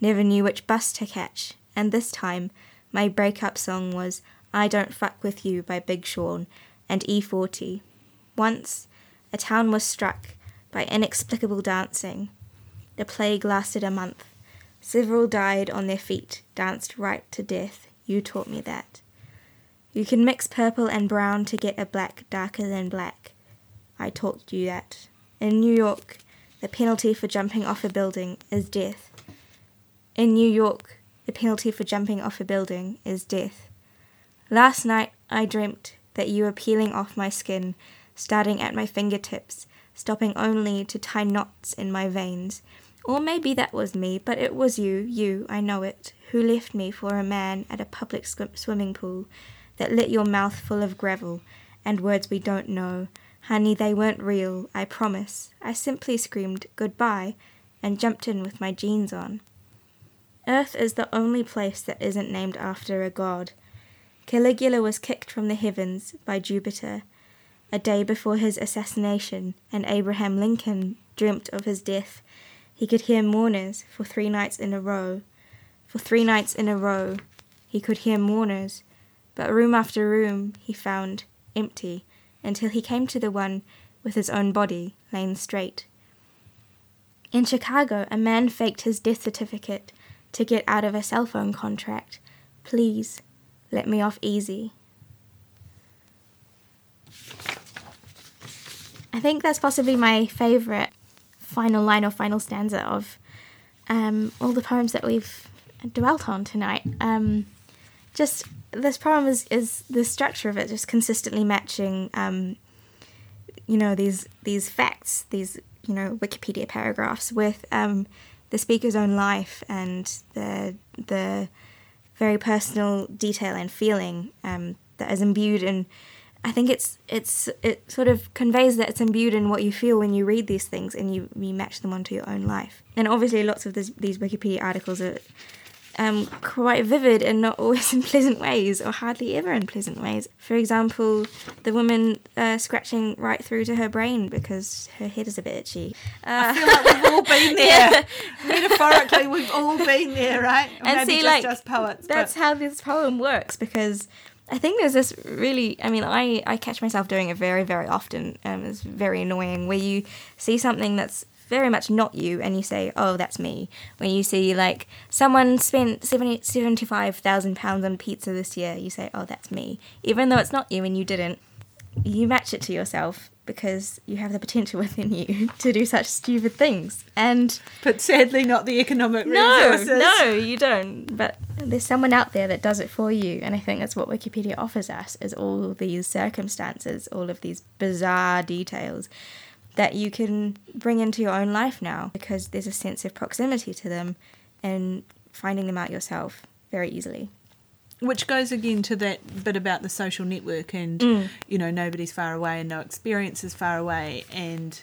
S3: never knew which bus to catch, and this time, my breakup song was I Don't Fuck With You by Big Sean and E40. Once, a town was struck by inexplicable dancing. The plague lasted a month. Several died on their feet, danced right to death. You taught me that. You can mix purple and brown to get a black darker than black. I taught you that. In New York, the penalty for jumping off a building is death. In New York, the penalty for jumping off a building is death. Last night I dreamt that you were peeling off my skin, starting at my fingertips, stopping only to tie knots in my veins. Or maybe that was me, but it was you, you, I know it, who left me for a man at a public sw- swimming pool that lit your mouth full of gravel and words we don't know. Honey, they weren't real, I promise. I simply screamed goodbye and jumped in with my jeans on. Earth is the only place that isn't named after a god. Caligula was kicked from the heavens by Jupiter a day before his assassination, and Abraham Lincoln dreamt of his death. He could hear mourners for three nights in a row. For three nights in a row, he could hear mourners, but room after room he found empty until he came to the one with his own body laying straight. In Chicago, a man faked his death certificate to get out of a cell phone contract. Please, let me off easy. I think that's possibly my favourite final line or final stanza of um, all the poems that we've dwelt on tonight. Um, just this problem is, is the structure of it just consistently matching, um, you know, these these facts, these you know Wikipedia paragraphs with um, the speaker's own life and the the very personal detail and feeling um, that is imbued in I think it's it's it sort of conveys that it's imbued in what you feel when you read these things and you, you match them onto your own life. And obviously, lots of this, these Wikipedia articles are um, quite vivid and not always <laughs> in pleasant ways, or hardly ever in pleasant ways. For example, the woman uh, scratching right through to her brain because her head is a bit itchy.
S1: Uh, I feel like we've all been <laughs> there. Metaphorically, we've all been there, right? <laughs> Or
S3: and see,
S1: just
S3: like
S1: us poets.
S3: that's
S1: but-
S3: how this poem works because I think there's this really, I mean, I, I catch myself doing it very, very often. Um, it's very annoying where you see something that's very much not you and you say, oh, that's me. When you see, like, someone spent 70, 75,000 pounds on pizza this year, you say, oh, that's me. Even though it's not you and you didn't, you match it to yourself because you have the potential <laughs> within you to do such stupid things. And
S1: but sadly, not the economic
S3: no,
S1: resources.
S3: no, you don't. But there's someone out there that does it for you, and I think that's what Wikipedia offers us: is all these circumstances, all of these bizarre details that you can bring into your own life now, because there's a sense of proximity to them, and finding them out yourself very easily.
S1: Which goes again to that bit about the social network and,
S3: Mm.
S1: you know, nobody's far away and no experience is far away. And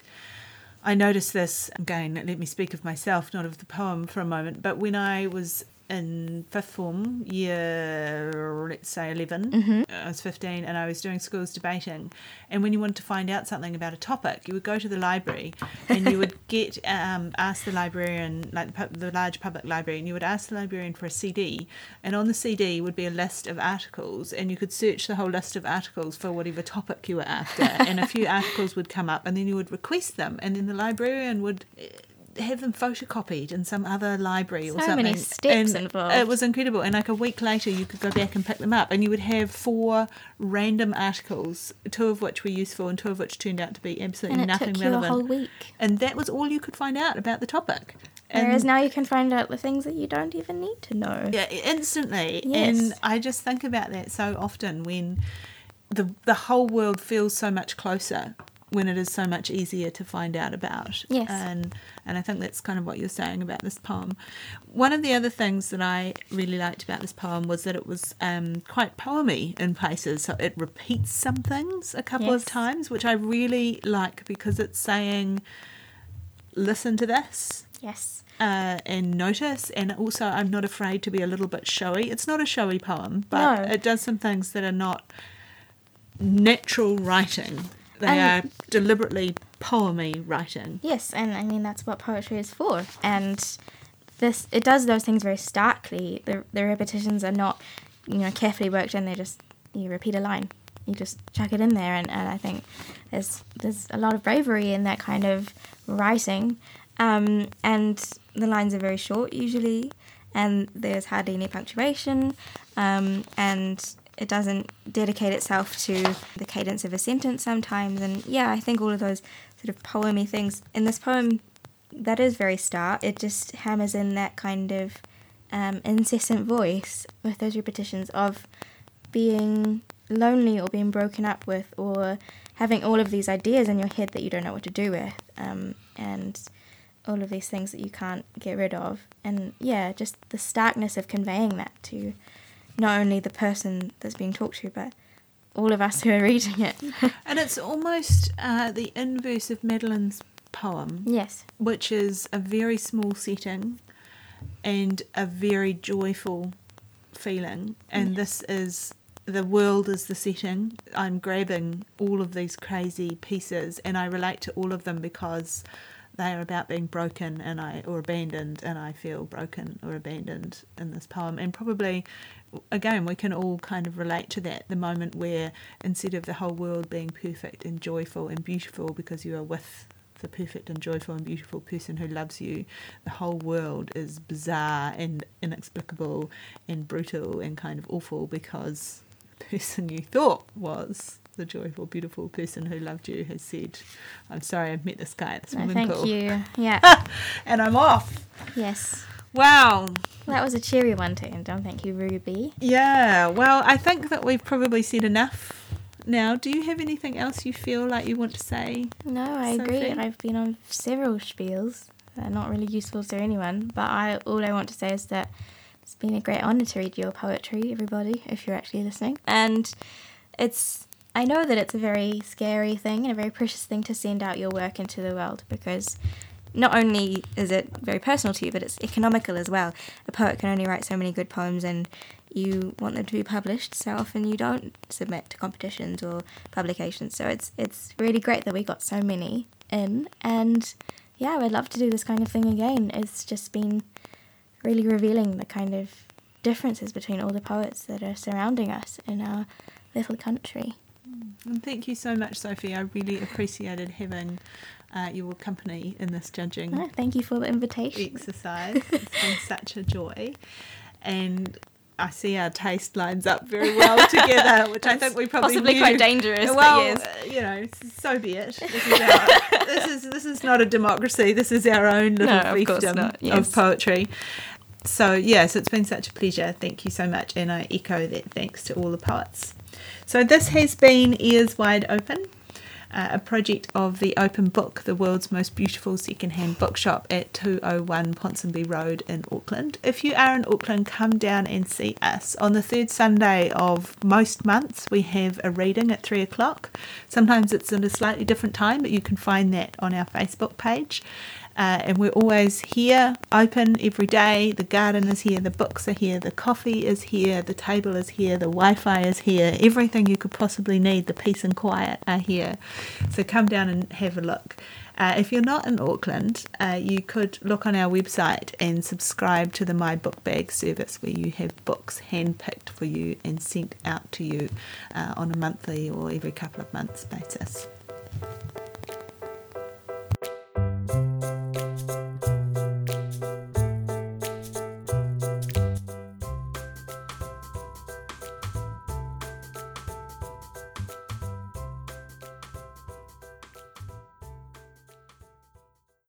S1: I noticed this, again, let me speak of myself, not of the poem for a moment, but when I was in fifth form, year, let's say 11, I was 15 and I was doing schools debating. And when you wanted to find out something about a topic, you would go to the library and you would <laughs> get, um, ask the librarian, like the, the large public library, and you would ask the librarian for a CD. And on the CD would be a list of articles, and you could search the whole list of articles for whatever topic you were after. and a few <laughs> articles would come up, and then you would request them, and then the librarian would eh, have them photocopied in some other library or something.
S3: So many steps
S1: and
S3: involved.
S1: It was incredible. And like a week later, you could go back and pick them up, and you would have four random articles, two of which were useful and two of which turned out to be absolutely
S3: And it
S1: nothing
S3: took you
S1: relevant.
S3: a whole week.
S1: And that was all you could find out about the topic. And
S3: Whereas now you can find out the things that you don't even need to know.
S1: yeah, instantly.
S3: Yes.
S1: And I just think about that so often when the the whole world feels so much closer when it is so much easier to find out about.
S3: Yes.
S1: And and I think that's kind of what you're saying about this poem. One of the other things that I really liked about this poem was that it was um, quite poemy in places. So it repeats some things a couple of times, which I really like because it's saying, listen to this
S3: Yes.
S1: uh, and notice. And also, I'm not afraid to be a little bit showy. It's not a showy poem, but
S3: No.
S1: it does some things that are not natural writing. They
S3: And-
S1: are deliberately poemy writing.
S3: Yes, and I mean that's what poetry is for. And this it does those things very starkly. The the repetitions are not, you know, carefully worked in. They just you repeat a line, you just chuck it in there, and, and I think there's there's a lot of bravery in that kind of writing. Um, and the lines are very short usually, and there's hardly any punctuation, um, and it doesn't dedicate itself to the cadence of a sentence sometimes. And yeah, I think all of those sort of poemy things in this poem that is very stark. It just hammers in that kind of
S2: um, incessant voice with those repetitions of being lonely or being broken up with or having all of these ideas in your head that you don't know what to do with um, and all of these things that you can't get rid of and yeah just the starkness of conveying that to not only the person that's being talked to but all of us who are reading it <laughs>
S1: And it's almost uh, the inverse of Madeline's poem,
S2: yes
S1: which is a very small setting and a very joyful feeling. And this is the world is the setting. I'm grabbing all of these crazy pieces and I relate to all of them because they are about being broken and I or abandoned and I feel broken or abandoned in this poem. And probably again we can all kind of relate to that the moment where instead of the whole world being perfect and joyful and beautiful because you are with the perfect and joyful and beautiful person who loves you the whole world is bizarre and inexplicable and brutal and kind of awful because the person you thought was the joyful beautiful person who loved you has said i'm sorry i've met this guy at the
S2: no, thank
S1: pool
S2: you yeah <laughs>
S1: and i'm off
S2: yes
S1: wow
S2: that was a cheery one to end on thank you ruby
S1: Yeah, well, I think that we've probably said enough now. Do you have anything else you feel like you want to say?
S2: No, I agree.
S1: Sophie?
S2: I've been on several spiels that are not really useful to anyone. But I all I want to say is that it's been a great honour to read your poetry, everybody, if you're actually listening. And it's I know that it's a very scary thing and a very precious thing to send out your work into the world because not only is it very personal to you, but it's economical as well. A poet can only write so many good poems and you want them to be published, so often you don't submit to competitions or publications. So it's it's really great that we got so many in, and yeah, I would love to do this kind of thing again. It's just been really revealing the kind of differences between all the poets that are surrounding us in our little country.
S1: And thank you so much, Sophie. I really appreciated having uh, your company in this judging
S2: No, thank you for the invitation.
S1: exercise. It's been <laughs> such a joy. And I see our taste lines up very well <laughs> together, which I think we probably
S2: Possibly
S1: knew.
S2: quite dangerous,
S1: well,
S2: yes.
S1: uh, you know, so be it. This is, <laughs> our, this is this is not a democracy. This is our own little
S2: No,
S1: fiefdom
S2: not, yes.
S1: of poetry. So yes, it's been such a pleasure. Thank you so much, and I echo that thanks to all the poets. So this has been Ears Wide Open, uh, a project of the Open Book, the world's most beautiful secondhand bookshop at 201 Ponsonby Road in Auckland. If you are in Auckland, come down and see us. On the third Sunday of most months, we have a reading at three o'clock. Sometimes it's at a slightly different time, but you can find that on our Facebook page. Uh, and we're always here, open every day. The garden is here, the books are here, the coffee is here, the table is here, the Wi Fi is here. Everything you could possibly need, the peace and quiet are here. So come down and have a look. Uh, if you're not in Auckland, uh, you could look on our website and subscribe to the My Book Bag service where you have books handpicked for you and sent out to you uh, on a monthly or every couple of months basis.